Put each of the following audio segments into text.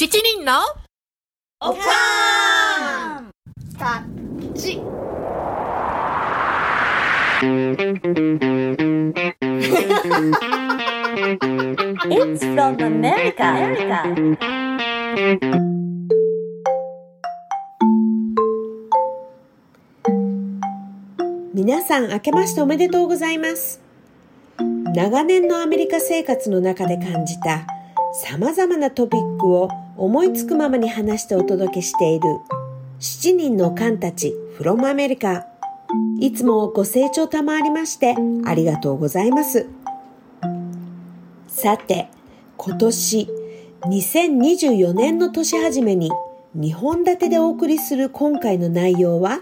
七人のおかんたち。It's from America. America. 皆さん明けましておめでとうございます長年のアメリカ生活の中で感じた様々なトピックを思いつくままに話してお届けしている7人のカンたち from アメリカいつもご清聴賜りましてありがとうございます。さて今年2024年の年始めに2本立てでお送りする今回の内容は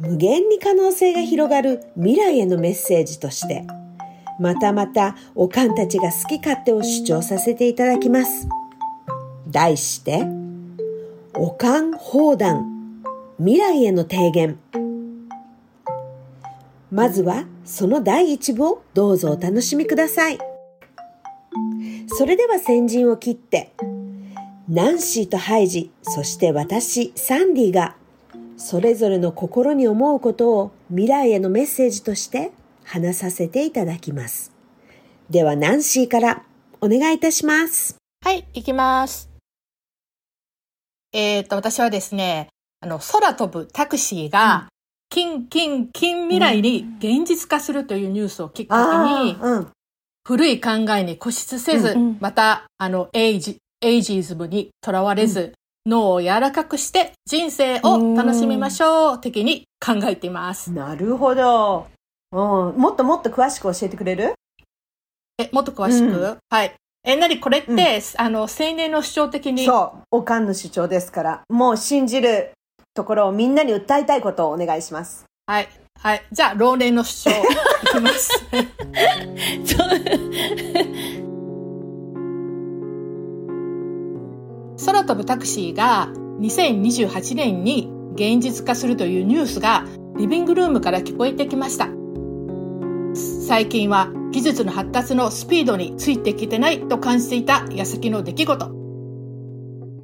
無限に可能性が広がる未来へのメッセージとしてまたまたおかんたちが好き勝手を主張させていただきます。題しておかん放談未来への提言まずはその第一部をどうぞお楽しみくださいそれでは先陣を切ってナンシーとハイジそして私サンディがそれぞれの心に思うことを未来へのメッセージとして話させていただきます。では、ナンシーからお願いいたします。はい、行きます。えっ、と、私はですね、あの、空飛ぶタクシーが、近、近、近未来に現実化するというニュースをきっかけに、うん。古い考えに固執せず、うんうんまた、あの、エイジ、エイジーズムにとらわれず、脳を柔らかくして人生を楽しみましょう、的に考えています。なるほど。うん、もっともっと詳しく教えてくれる？え、もっと詳しく、うんはい。え、なにこれって、うんあの、青年の主張的に、そう、おかんの主張ですから、もう信じるところをみんなに訴えたいことをお願いします。はい。はい。じゃあ、老年の主張、いきます。空飛ぶタクシーが2028年に現実化するというニュースがリビングルームから聞こえてきました。最近は技術の発達のスピードについてきてないと感じていた矢先の出来事。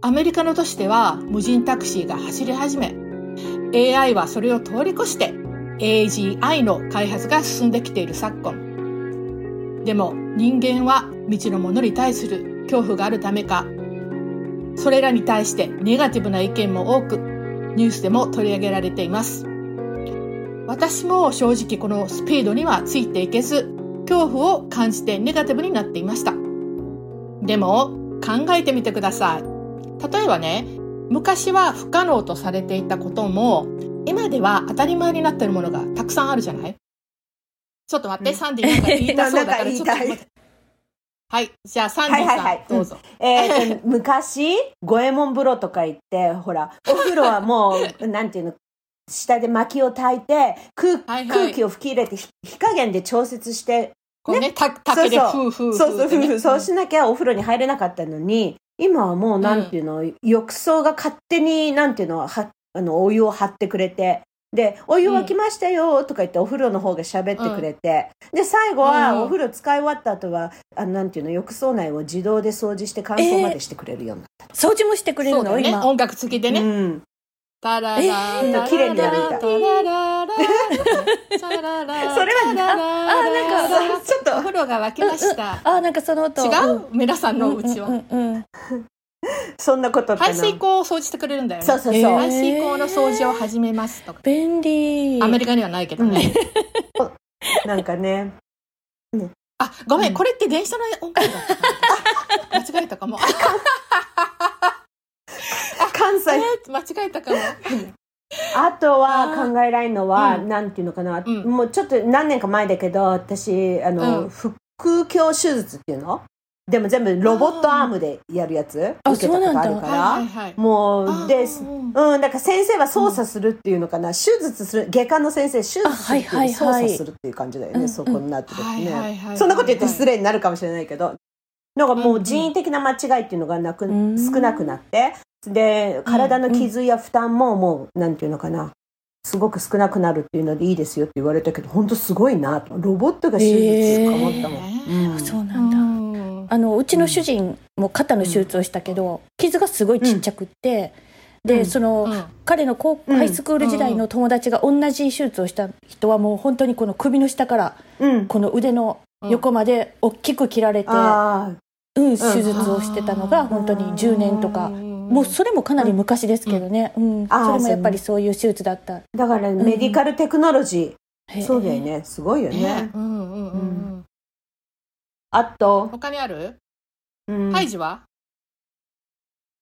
アメリカの都市では無人タクシーが走り始め、AI はそれを通り越して AGI の開発が進んできている昨今。でも人間は未知のものに対する恐怖があるためか、それらに対してネガティブな意見も多く、ニュースでも取り上げられています。私も正直このスピードにはついていけず、恐怖を感じてネガティブになっていました。でも考えてみてください。例えばね、昔は不可能とされていたことも、今では当たり前になっているものがたくさんあるじゃない？ちょっと待って、サンディなんか言いたそうだから、ちょっと待って。はい。じゃあ、サンディさん、はいはいはいどうぞ。えー、と昔、五右衛門風呂とか行って、ほら、お風呂はもう、なんていうの、下で薪を焚いて、空はいはい空気を吹き入れて、ひ火加減で調節して、こうね、た竹でそうフーフーそうそう、ってね夫婦、そうしなきゃお風呂に入れなかったのに、今はもう、なんていうの、浴槽が勝手に、なんていうの、は、あの、お湯を張ってくれて、で、お湯沸きましたよとか言って、お風呂の方が喋ってくれて、で、最後うんは、お風呂使い終わった後は、あのなんていうの、浴槽内を自動で掃除して乾燥までしてくれるようになった。掃除もしてくれるの、ね。今。音楽付きでね。うん。タラララ綺麗になるみたいタラララそれはタララああなんかちょっとお風呂が沸きました。あ、なんかその音。違う皆さんのうちは。そんなことな排水口を掃除してくれるんだよね。そうそうそう排水口の掃除を始めますとか。便利。アメリカにはないけどね。なんかね、あ、ごめん、これって電車の音楽だったかな間違えたかも。関西、えー間違えたかも。あとは考えられるのは、うん。なんていうのかな、うん。もうちょっと何年か前だけど、私、あの、うん。腹腔手術っていうの？でも全部ロボットアームでやるやつ？あ受けたことあるから、はいはいはい。もう、で、うんうん、だから先生は操作するっていうのかな、手術する、外科の先生、手術するっていう操作するっていう感じだよね、うんそこになってるね。いそんなこと言って失礼になるかもしれないけど、なんかもう人為的な間違いっていうのがなく、うん。少なくなって、で、体の傷や負担ももう、なんていうのかな、すごく少なくなるっていうのでいいですよって言われたけど、本当すごいなと。ロボットが手術するか思ったもん。へうん。そうなうんだ。ん。あのうちの主人も肩の手術をしたけど、傷がすごいちっちゃくって、で、うん。その、うん。彼の高うん。ハイスクール時代の友達が同じ手術をした人はもう本当にこの首の下からうん。この腕の横まで大きく切られて、あうん、手術をしてたのが本当に10年とか、もうそれもかなり昔ですけどね、うんそれもやっぱりそういう手術だった。あ。だからメディカルテクノロジー。そうだよね。すごいよねね。うんうんうんうん。あと、他にある？うんハイジは？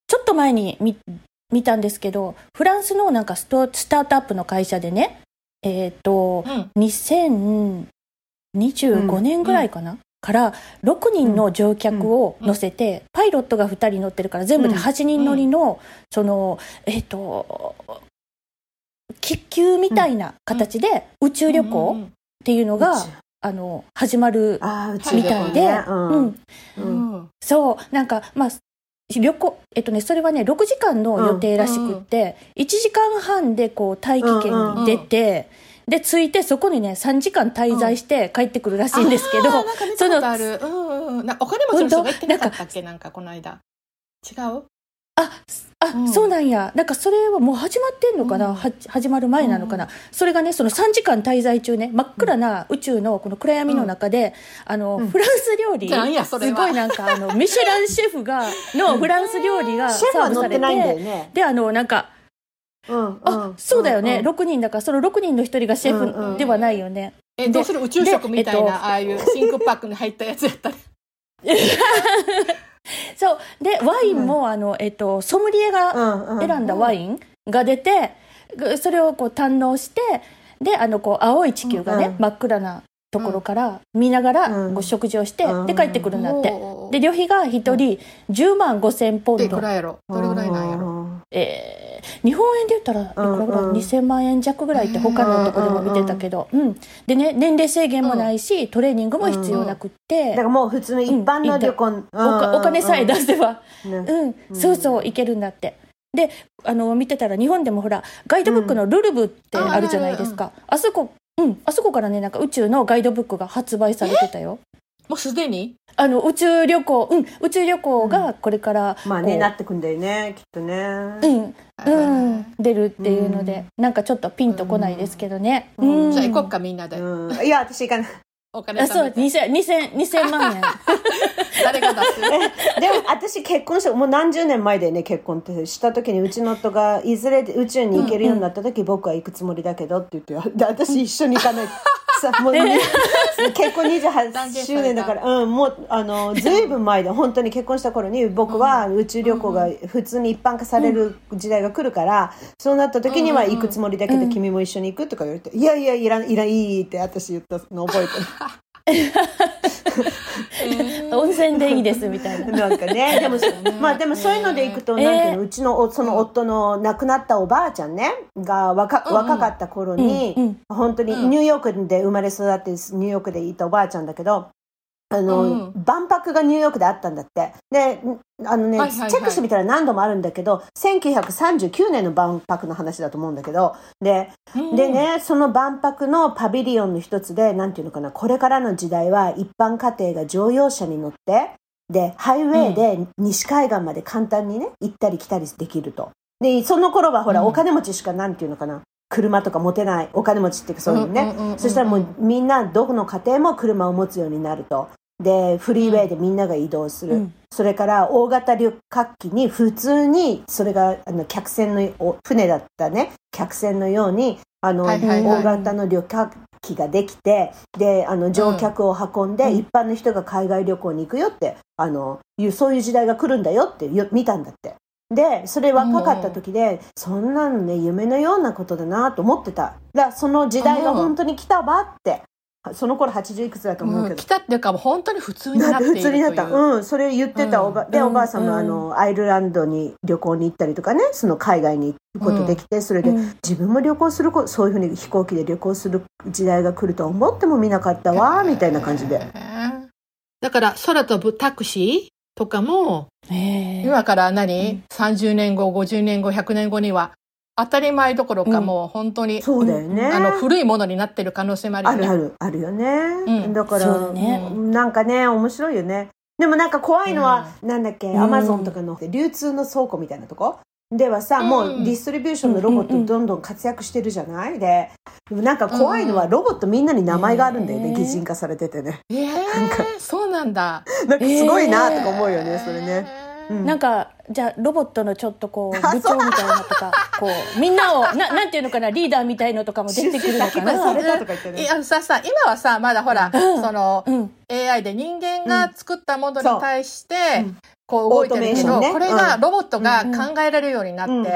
ちょっと前に見見たんですけどフランスのなんかストスタートアップの会社でねえっ、とうん。2025年ぐらいかな、から6人の乗客を乗せて、パイロットが2人乗ってるから全部で8人乗りの、そのえっ、と気球みたいな形で宇宙旅行っていうのが、あの始まるみたいで、ねうん。そうなんかまあ旅行えっとねそれはね6時間の予定らしくって、1時間半でこう大気圏に出て、で着いてそこにね3時間滞在して帰ってくるらしいんですけど、あーなんか見たことある。うんうんうん。なお金持ちの人が行ってなかったっけ？なんかこの間。違う？ああ、うん。そうなんや。なんかそれはもう始まってんのかな、うん。は始まる前なのかな、それがねその3時間滞在中ね真っ暗な宇宙のこの暗闇の中で、あのフランス料理すごいなんかあのミシュランシェフが のフランス料理がサーブされて。であのなんかうん。あ、そうだよね、うん6人だからその6人の1人がシェうんうん。フではないよね、え、どうする宇宙食みたいでえっとな、ああいうシンクパックに入ったやつやったり。そう。でワインも、あのえっと、ソムリエがうんうん。選んだワインが出て、ぐそれをこう堪能してであのこう青い地球がね、うん真っ暗なところから見ながらうん。こう食事をして、うん。で帰ってくるんだって、おー。で旅費が1人10万5千ポンド。どれぐらいなんやろえー日本円で言ったらいくらぐらい、うんうん。2000万円弱ぐらいって他のとこでも見てたけど、うんでね年齢制限もないし、トレーニングも必要なくって、だからもう普通の一般の旅行、うん。おかお金さえ出せば、ね。うん、そうそう、いけるんだって。で、あの、見てたら、日本でもほら、ガイドブックのルルブってあるじゃないですか。あそこ、うん、あそこからね、なんか宇宙のガイドブックが発売されてたよ。もうすでに？あの、宇宙旅行、うん、宇宙旅行がこれから、まあね、なってくんだよね、きっとね。うん、うん、出るっていうので、なんかちょっとピンとこないですけどね。うん。うん。じゃあ行こっかみんなで。うん、いや、私行かない。お金あ、そう、貯めて。2000、2000、2000万円。誰が出す？でも私結婚したもう何十年前でね結婚って。した時にうちの夫がいずれ宇宙に行けるようになった時、僕は行くつもりだけどって言ってで私一緒に行かない。さもうね。結婚28周年だから、うん、もうあのずいぶん前で本当に結婚した頃に僕は宇宙旅行が普通に一般化される時代が来るから、そうなった時には行くつもりだけど、君も一緒に行くとか言われて「いやいやいらんいらんいい」って私言ったの覚えてる。温泉でいいです、みたいな。なんかね、でも、まあでもそういうのでいくと、なんていうの、うちのおその夫の亡くなったおばあちゃんね、が若若かった頃に、本当にニューヨークで生まれ育って、ニューヨークでいたおばあちゃんだけど、あの、うん万博がニューヨークであったんだって。で、あのね、はいはいはいチェックしてみたら何度もあるんだけど、1939年の万博の話だと思うんだけど、で、でね、その万博のパビリオンの一つで、なんていうのかな、これからの時代は一般家庭が乗用車に乗って、で、ハイウェイで西海岸まで簡単にね、行ったり来たりできると。で、その頃はほら、うんお金持ちしかなんていうのかな、車とか持てない、お金持ちっていうかそういうのね。そしたらもうみんな、どこの家庭も車を持つようになると。で、フリーウェイでみんなが移動する。うん。それから大型旅客機に普通にそれがあの客船のお船だったね。客船のようにあの、はいはいはい。大型の旅客機ができてであの乗客を運んで、うん。一般の人が海外旅行に行くよってあのいうそういう時代が来るんだよってよ見たんだって。でそれ若かった時で、そんなのね夢のようなことだなと思ってた。らその時代が本当に来たわってその頃80いくつだと思うけど。うん来、たっていうか本当に普通にななっている普通になった。うん、それ言ってたおば、で、うんおばあさんもうん。あの、アイルランドに旅行に行ったりとかね、その海外に行くことできて、それで、うん。自分も旅行するこ、そういうふうに飛行機で旅行する時代が来るとは思ってもみなかったわ、みたいな感じで。だから空飛ぶタクシーとかも今から何、30年後50年後100年後には当たり前どころかうんもう本当に、そうだよね。あの古いものになってる可能性もあるよね。あるある、あるよね。うんだから、ねなんかね、面白いよね。でもなんか怖いのは、なんだっけ、アマゾンとかの流通の倉庫みたいなとこ？ではさ、もうディストリビューションのロボットどんどん活躍してるじゃない？で、でもなんか怖いのはロボットみんなに名前があるんだよね、えー擬人化されててね。ええそうなんだ。なんかすごいなとか思うよね、それね。うん。なんかじゃあロボットのちょっとこう部長みたいなとかこうみんなを ななんていうのかなリーダーみたいのとかも出てくるのかな？たとか言ってねいやささ今はさまだほら、その、うん AI で人間が作ったものに対して、うん。こう動いてるけど、ね。これがうん。ロボットが考えられるようになって、うん。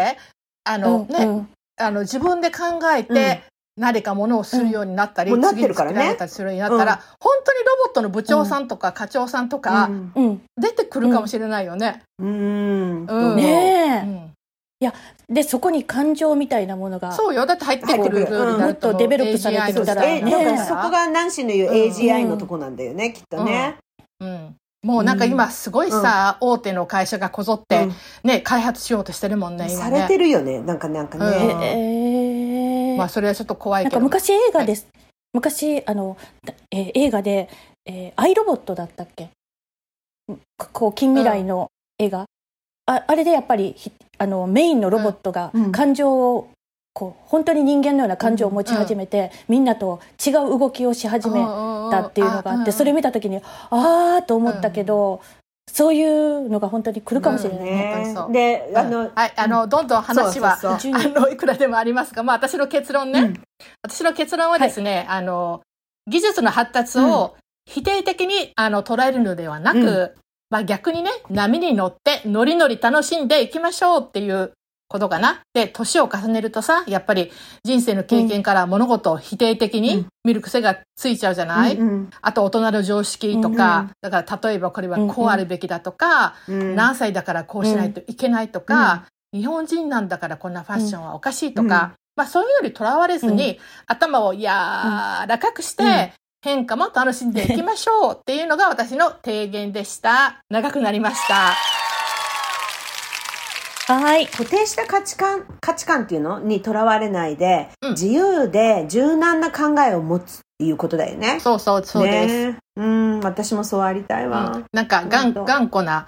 あの、ね、うん。あの自分で考えて、何かものをするようになったり、うん。もうなってるからね。次に作られたりするようになったら、うん。本当にロボットの部長さんとか課長さんとかうん。うん。出てくるかもしれないよね。うん。うん。ねえ、うん。でそこに感情みたいなものがそうよ。だって入ってくるようになると思うもっとデベロップされてたら。え、ねだからそこがナンシーの言ううん AGI のとこなんだよね、きっとね。うん。もうなんか今すごいさ、大手の会社がこぞって、うん。ね、開発しようとしてるもんね、今さね。れてるよね、なんかなんかうん。ね。えーまあそれはちょっと怖いけど。なんか昔映画です、昔あの、えー映画で、えーアイロボットだったっけ？こう近未来の映画、ああれでやっぱりひあのメインのロボットがうん。感情を、こう本当に人間のような感情を持ち始めて、みんなと違う動きをし始めたっていうのがあって、それ見た時にああと思ったけど、そういうのが本当に来るかもしれない。ね。本当にそう。で、あの、はい、あの、どんどん話は、そうそうそう。あの、いくらでもありますが、まあ私の結論ね、うん。私の結論はですね、あの、技術の発達を否定的に、あの、捉えるのではなく、うまあ逆にね、波に乗って、ノリノリ楽しんでいきましょうっていうことかな？で、年を重ねるとさ、やっぱり人生の経験から物事を否定的に見る癖がついちゃうじゃない、うんあと大人の常識とか、だから例えばこれはこうあるべきだとか、うん。何歳だからこうしないといけないとか、日本人なんだからこんなファッションはおかしいとか、まあそういうのにとらわれずに、頭を柔らかくして、うん。変化も楽しんでいきましょうっていうのが私の提言でした。長くなりました。はい。固定した価値観、価値観っていうの？にとらわれないで、うん。自由で柔軟な考えを持つっていうことだよね。そうそうそうです。ね。うん、私もそうありたいわ。うん。なんか頑固な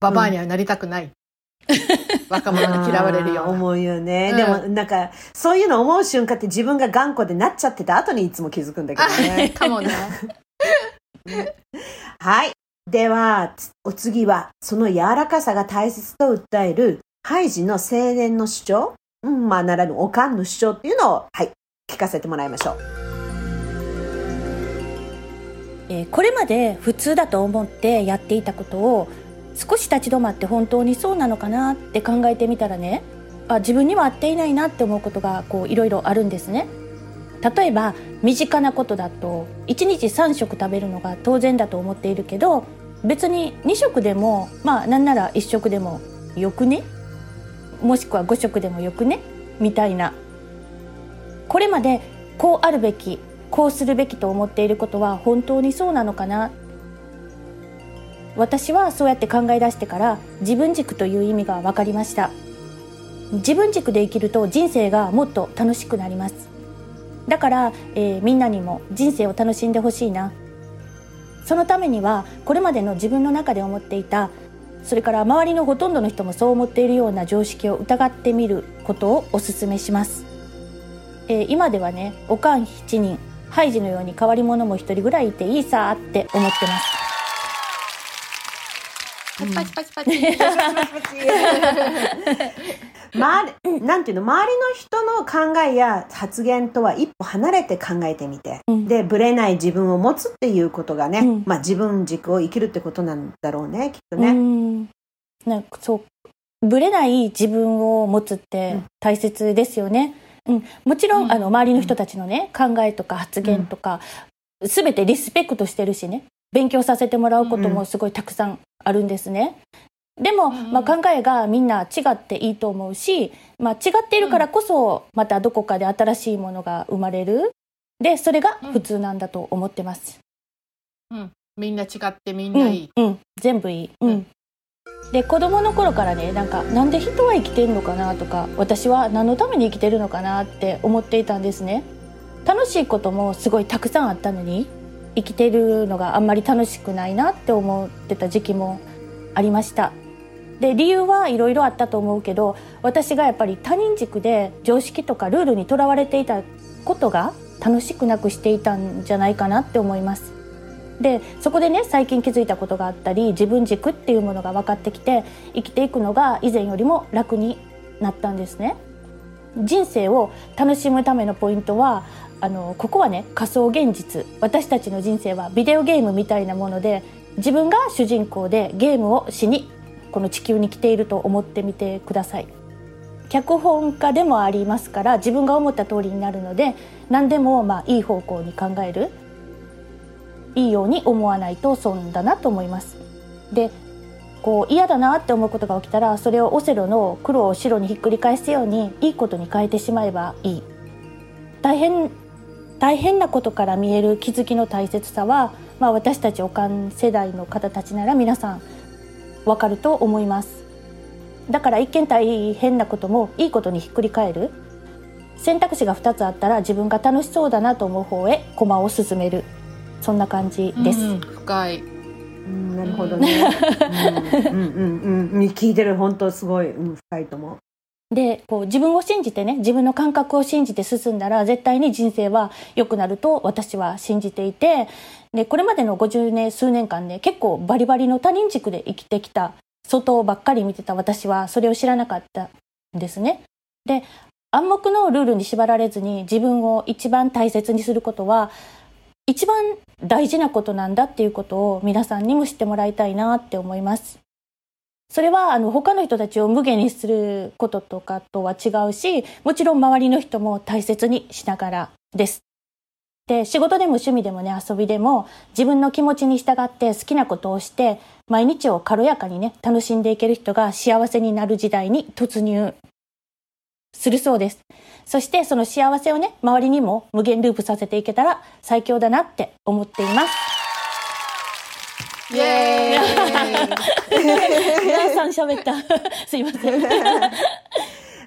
ババアにはなりたくない。若者に嫌われるよ 思うよね、うん。でもなんかそういうの思う瞬間って自分が頑固でなっちゃってた後にいつも気づくんだけどね。かもね。はいではお次はその柔らかさが大切と訴えるハイジの青年の主張、うん、まあならぬおかんの主張っていうのをはい聞かせてもらいましょう。えーこれまで普通だと思ってやっていたことを少し立ち止まって本当にそうなのかなって考えてみたらねあ自分には合っていないなって思うことがこういろいろあるんですね。例えば身近なことだと1日3食食べるのが当然だと思っているけど別に2食でもまあなんなら1食でもよくね？もしくは5食でもよくね？みたいな。これまでこうあるべきこうするべきと思っていることは本当にそうなのかな？私はそうやって考え出してから自分軸という意味が分かりました。自分軸で生きると人生がもっと楽しくなります。だから、えーみんなにも人生を楽しんでほしいな。そのためにはこれまでの自分の中で思っていたそれから周りのほとんどの人もそう思っているような常識を疑ってみることをお勧めします、えー今ではねおかん7人ハイジのように変わり者も一人ぐらいいていいさーって思ってます。パチパチパチパチ。周りなんていうの周りの人の考えや発言とは一歩離れて考えてみて、うん。でぶれない自分を持つっていうことがね、うん。まあ自分軸を生きるってことなんだろうねきっとうね。ん。なんかそうぶれない自分を持つって大切ですよね。うん、もちろんあの周りの人たちのね考えとか発言とか、すべてリスペクトしてるしね。勉強させてもらうこともすごいたくさんあるんですね。でも、うんまあ、考えがみんな違っていいと思うし、まあ、違っているからこそまたどこかで新しいものが生まれる。でそれが普通なんだと思ってます。みんな違ってみんうなんいい。うん、全部いい、うん。うん。で子供の頃からねなんかなんで人は生きてるのかなとか私は何のために生きてるのかなって思っていたんですね。楽しいこともすごいたくさんあったのに生きているのがあんまり楽しくないなって思ってた時期もありましたで理由はいろいろあったと思うけど私がやっぱり他人軸で常識とかルールにとらわれていたことが楽しくなくしていたんじゃないかなって思います。でそこでね最近気づいたことがあったり自分軸っていうものが分かってきて生きていくのが以前よりも楽になったんですね。人生を楽しむためのポイントはあのここはね仮想現実。私たちの人生はビデオゲームみたいなもので自分が主人公でゲームをしにこの地球に来ていると思ってみてください。脚本家でもありますから自分が思った通りになるので何でもまあいい方向に考えるいいように思わないと損だなと思います。でこう嫌だなって思うことが起きたらそれをオセロの黒を白にひっくり返すようにいいことに変えてしまえばいい。大変大変なことから見える気づきの大切さは、まあ、私たちおかん世代の方たちなら皆さんわかると思います。だから一見大変なこともいいことにひっくり返る。選択肢が2つあったら自分が楽しそうだなと思う方へ駒を進める。そんな感じです、うん。深い。うんなるほどね。うんうんうんうん。聞いてる本当すごい、うん、深いと思う。でこう自分を信じてね自分の感覚を信じて進んだら絶対に人生は良くなると私は信じていてでこれまでの50年数年間ね結構バリバリの他人軸で生きてきた外ばっかり見てた私はそれを知らなかったんですね。で暗黙のルールに縛られずに自分を一番大切にすることは一番大事なことなんだっていうことを皆さんにも知ってもらいたいなって思います。それはあの他の人たちを無限にすることとかとは違うし、もちろん周りの人も大切にしながらです。で、仕事でも趣味でもね、遊びでも自分の気持ちに従って好きなことをして、毎日を軽やかにね、楽しんでいける人が幸せになる時代に突入するそうです。そしてその幸せをね、周りにも無限ループさせていけたら最強だなって思っています。イエーイ皆さん喋った。すいません。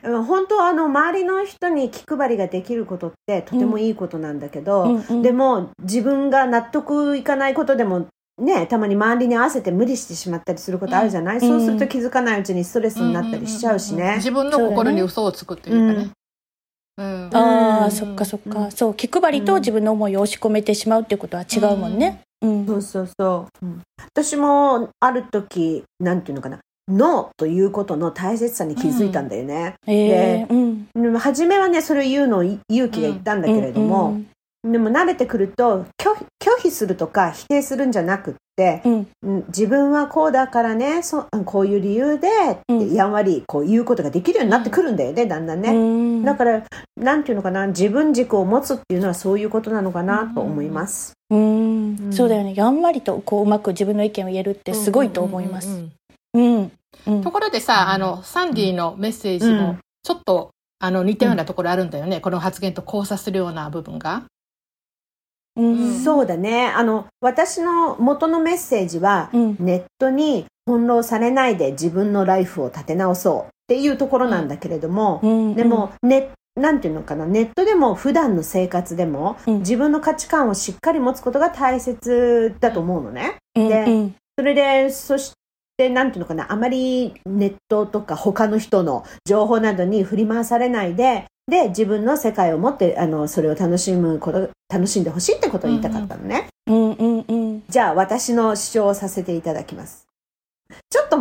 うん本当はあの周りの人に気配りができることってとてもいいことなんだけど、うんうんでも自分が納得いかないことでもねたまに周りに合わせて無理してしまったりすることあるじゃない、そうすると気づかないうちにストレスになったりしちゃうしね。自分の心に嘘をつくというかね。うんああ、うんそっかそっか。そう、気配りと自分の思いを押し込めてしまうっていうことは違うもんね。うん。そうそうそう、うん私もある時なんていうのかなノーということの大切さに気づいたんだよね。ええうん。でも初めはねそれを言うのを勇気が言ったんだけれども、でも慣れてくると拒否するとか否定するんじゃなくって、うん、うん自分はこうだからねそこういう理由で、うんやんわりこう言うことができるようになってくるんだよねだんだんね。うん。だからなんていうのかな自分軸を持つっていうのはそういうことなのかなと思います。うん、うんそうだよね。やんわりとこううまく自分の意見を言えるってすごいと思います。ところでさ、あの、サンディのメッセージもうん、ちょっと、あの、似たようなところあるんだよね。この発言と交差するような部分が。うん。そうだねあの私の元のメッセージは、うん。ネットに翻弄されないで自分のライフを立て直そうっていうところなんだけれども、うん。でも、ね、なんていうのかなネットでも普段の生活でも、うん自分の価値観をしっかり持つことが大切だと思うのね。うん、でうん。それでそしてなんていうのかなあまりネットとか他の人の情報などに振り回されないでで自分の世界を持ってあのそれを楽しむこと楽しんでほしいってことを言いたかったのね。うん、うん、うん。じゃあ私の主張をさせていただきます。ちょっと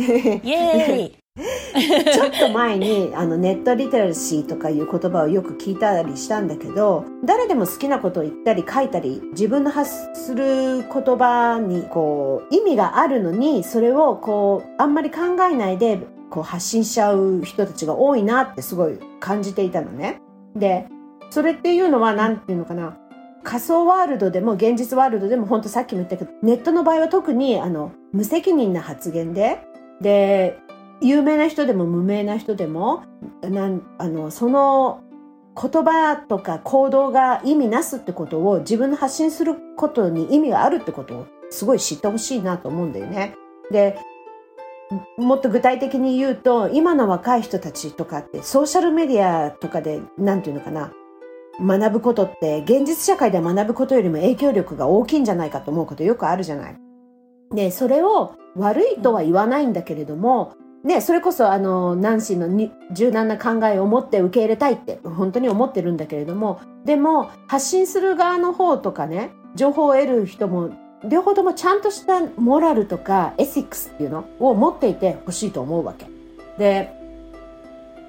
イエーイちょっと前にあのネットリテラシーとかいう言葉をよく聞いたりしたんだけど誰でも好きなことを言ったり書いたり自分の発する言葉にこう意味があるのにそれをこうあんまり考えないでこう発信しちゃう人たちが多いなってすごい感じていたのね。でそれっていうのは何ていうのかな仮想ワールドでも現実ワールドでも本当さっきも言ったけどネットの場合は特にあの無責任な発言でで有名な人でも無名な人でもなんあのその言葉とか行動が意味なすってことを自分の発信することに意味があるってことをすごい知ってほしいなと思うんだよね。でもっと具体的に言うと今の若い人たちとかってソーシャルメディアとかでなんていうのかな学ぶことって現実社会で学ぶことよりも影響力が大きいんじゃないかと思うことよくあるじゃない。でそれを悪いとは言わないんだけれども、ね、それこそあのナンシーのに柔軟な考えを持って受け入れたいって本当に思ってるんだけれどもでも発信する側の方とかね情報を得る人も両方ともちゃんとしたモラルとかエシックスっていうのを持っていてほしいと思うわけ。で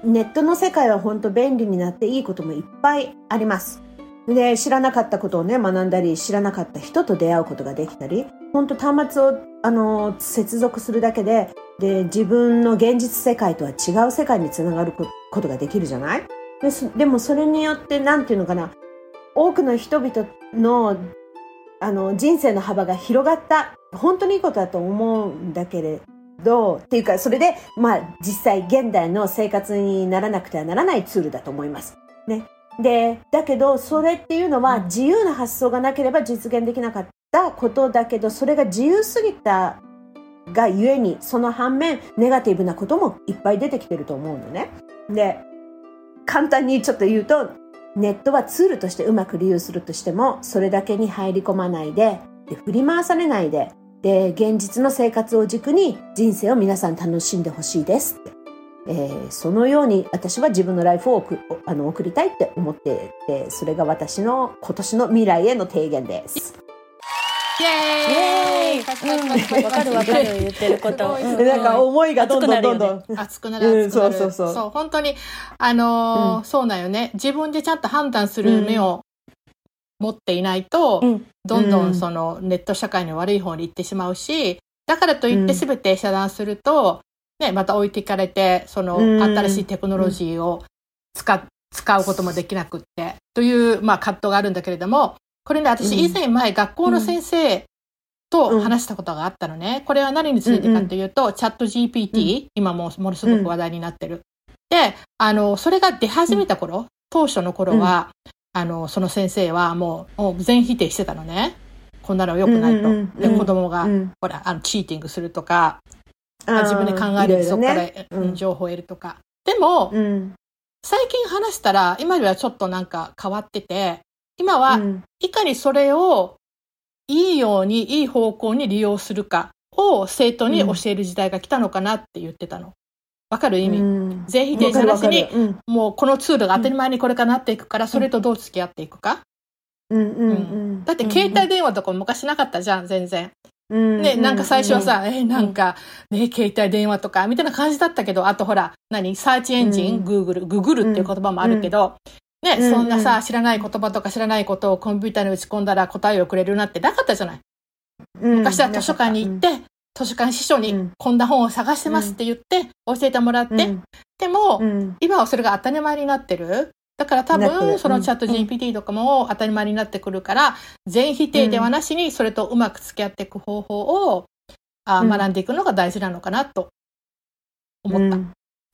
ネットの世界は本当便利になっていいこともいっぱいあります。で、知らなかったことをね、学んだり、知らなかった人と出会うことができたり、本当端末を、あの、接続するだけで、で、自分の現実世界とは違う世界につながることができるじゃない？ででもそれによって、なんていうのかな、多くの人々の、あの、人生の幅が広がった、本当にいいことだと思うんだけれど、っていうか、それで、まあ、実際現代の生活にならなくてはならないツールだと思います。ね。で、だけど、それっていうのは自由な発想がなければ実現できなかったことだけど、それが自由すぎたがゆえに、その反面、ネガティブなこともいっぱい出てきてると思うのね。で、簡単にちょっと言うと、ネットはツールとしてうまく利用するとしても、それだけに入り込まないで、で振り回されないで、で、現実の生活を軸に人生を皆さん楽しんでほしいですって。えー、そのように私は自分のライフを送あの送りたいって思ってて、それが私の今年の未来への提言です。イエーイ。わかるわかる。言ってる。こと。なんか思いがどんどんどんどん。熱くなる、熱くなる。そうそうそう。本当に、あのそうなんよね。自分でちゃんと判断する目を持っていないと、どんどんそのネット社会の悪い方に行ってしまうし、だからといって全て遮断すると、ね、また置いていかれて、その新しいテクノロジーを使使うこともできなくって、という、まあ、葛藤があるんだけれども、これね、私以前前、学校の先生と話したことがあったのね。これは何についてかというと、チャット GPT、今もものすごく話題になってる。で、あの、それが出始めた頃、当初の頃は、あの、その先生はもう全否定してたのね。こんなの良くないと。で、子供が、ほら、あの、チーティングするとか、自分で考えるそこから、情報を得るとか。でも、最近話したら、今ではちょっとなんか変わってて、今は、いかにそれをいいように、いい方向に利用するかを生徒に教える時代が来たのかなって言ってたの。わかる意味、うん、全否定じゃなしに、うん、もうこのツールが当たり前にこれからなっていくから、それとどう付き合っていくか？だって携帯電話とか昔なかったじゃん、全然。ね、なんか最初はさ、え、なんか、ね、携帯電話とか、みたいな感じだったけど、あとほら、何？サーチエンジン、グーグル、ググルっていう言葉もあるけど、ね、そんなさ、知らない言葉とか知らないことをコンピューターに打ち込んだら答えをくれるなってなかったじゃない。昔は図書館に行って、図書館司書にこんな本を探してますって言って教えてもらって、でも、今はそれが当たり前になってる。だから多分、そのチャット GPT とかも当たり前になってくるから、全否定ではなしに、それとうまく付き合っていく方法を、あ学んでいくのが大事なのかなと思った。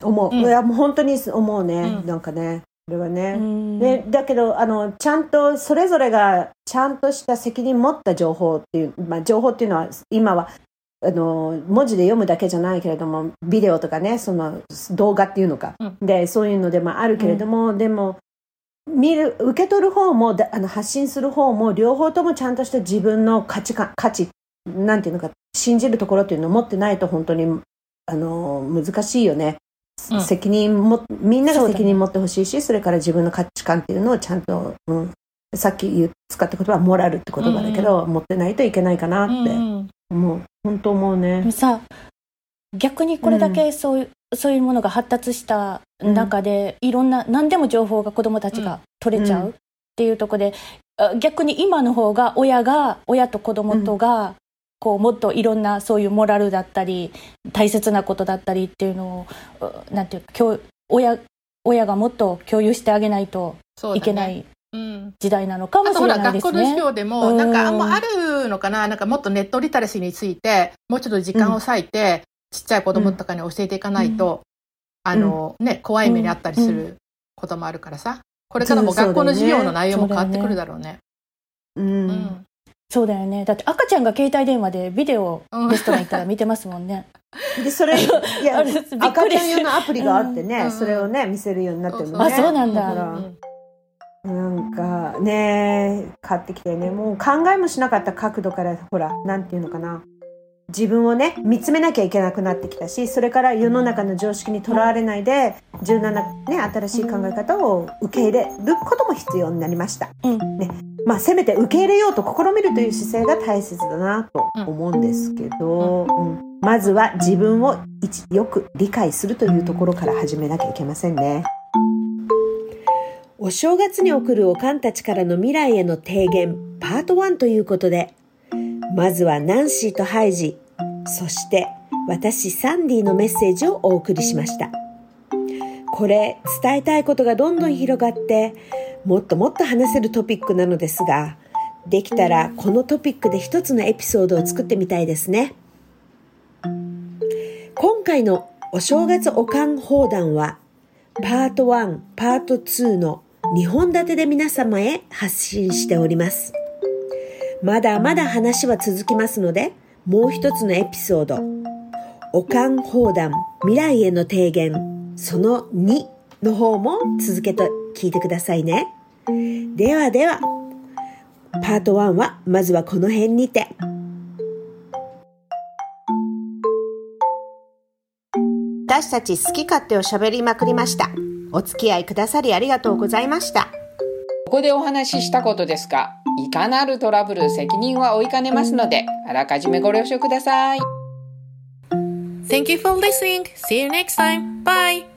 思う。いや、もう本当に思うね。なんかね。これはね。ね、だけど、あの、ちゃんと、それぞれが、ちゃんとした責任持った情報っていう、まあ、情報っていうのは、今は、あの、文字で読むだけじゃないけれども、ビデオとかね、その、動画っていうのか。うん、で、そういうのでもあるけれども、うん、でも、見る、受け取る方も、あの発信する方も、両方ともちゃんとした自分の価値観、価値、なんていうのか、信じるところっていうのを持ってないと本当に、あの、難しいよね。うん、責任も、みんなが責任持ってほしいし、そ、ね,、れから自分の価値観っていうのをちゃんと、うん、さっき言使った言葉はモラルって言葉だけど、うん、持ってないといけないかなって思う。本当思うね。さ、逆にこれだけそういう、そういうものが発達した中で、いろんな何でも情報が子どもたちが取れちゃうっていうところで、逆に今の方が親が親と子どもとが、こうもっといろんなそういうモラルだったり大切なことだったりっていうのをなんていうか親親がもっと共有してあげないといけない時代なのかもしれないですね。学校の授業でも、なんか、もあるのかな？なんかもっとネットリテラシーについて、もうちょっと時間を割いて、ちっちゃい子供とかに教えていかないと、あの、ね、怖い目にあったりすることもあるからさ。これからも学校の授業の内容も変わってくるだろうね。うん。そうだよね。だって赤ちゃんが携帯電話でビデオレストラン行ったら見てますもんね。で、それ、いや、赤ちゃん用のアプリがあってね、それをね、見せるようになってるのね。あ、そうなんだ。なんかね、買ってきてね、もう考えもしなかった角度から、ほら、なんていうのかな。自分をね、見つめなきゃいけなくなってきたし、それから世の中の常識にとらわれないで、柔軟なね、新しい考え方を受け入れることも必要になりました。うんね。まあ、せめて受け入れようと試みるという姿勢が大切だなと思うんですけど、うんまずは自分を一よく理解するというところから始めなきゃいけませんね。お正月に送るおかんたちからの未来への提言パート1ということで、まずはナンシーとハイジ、そして私サンディのメッセージをお送りしました。これ伝えたいことがどんどん広がって、もっともっと話せるトピックなのですが、できたらこのトピックで一つのエピソードを作ってみたいですね。今回のお正月おかん放談は、パート1、パート2の2本立てで皆様へ発信しております。まだまだ話は続きますので、もう一つのエピソード、おかん放談未来への提言、その2の方も続けて聞いてくださいね。ではでは、パート1はまずはこの辺にて。私たち好き勝手を喋りまくりました。お付き合いくださりありがとうございました。ここでお話ししたことですが、いかなるトラブル責任は負いかねますので、あらかじめご了承ください。Thank you for listening. See you next time. Bye.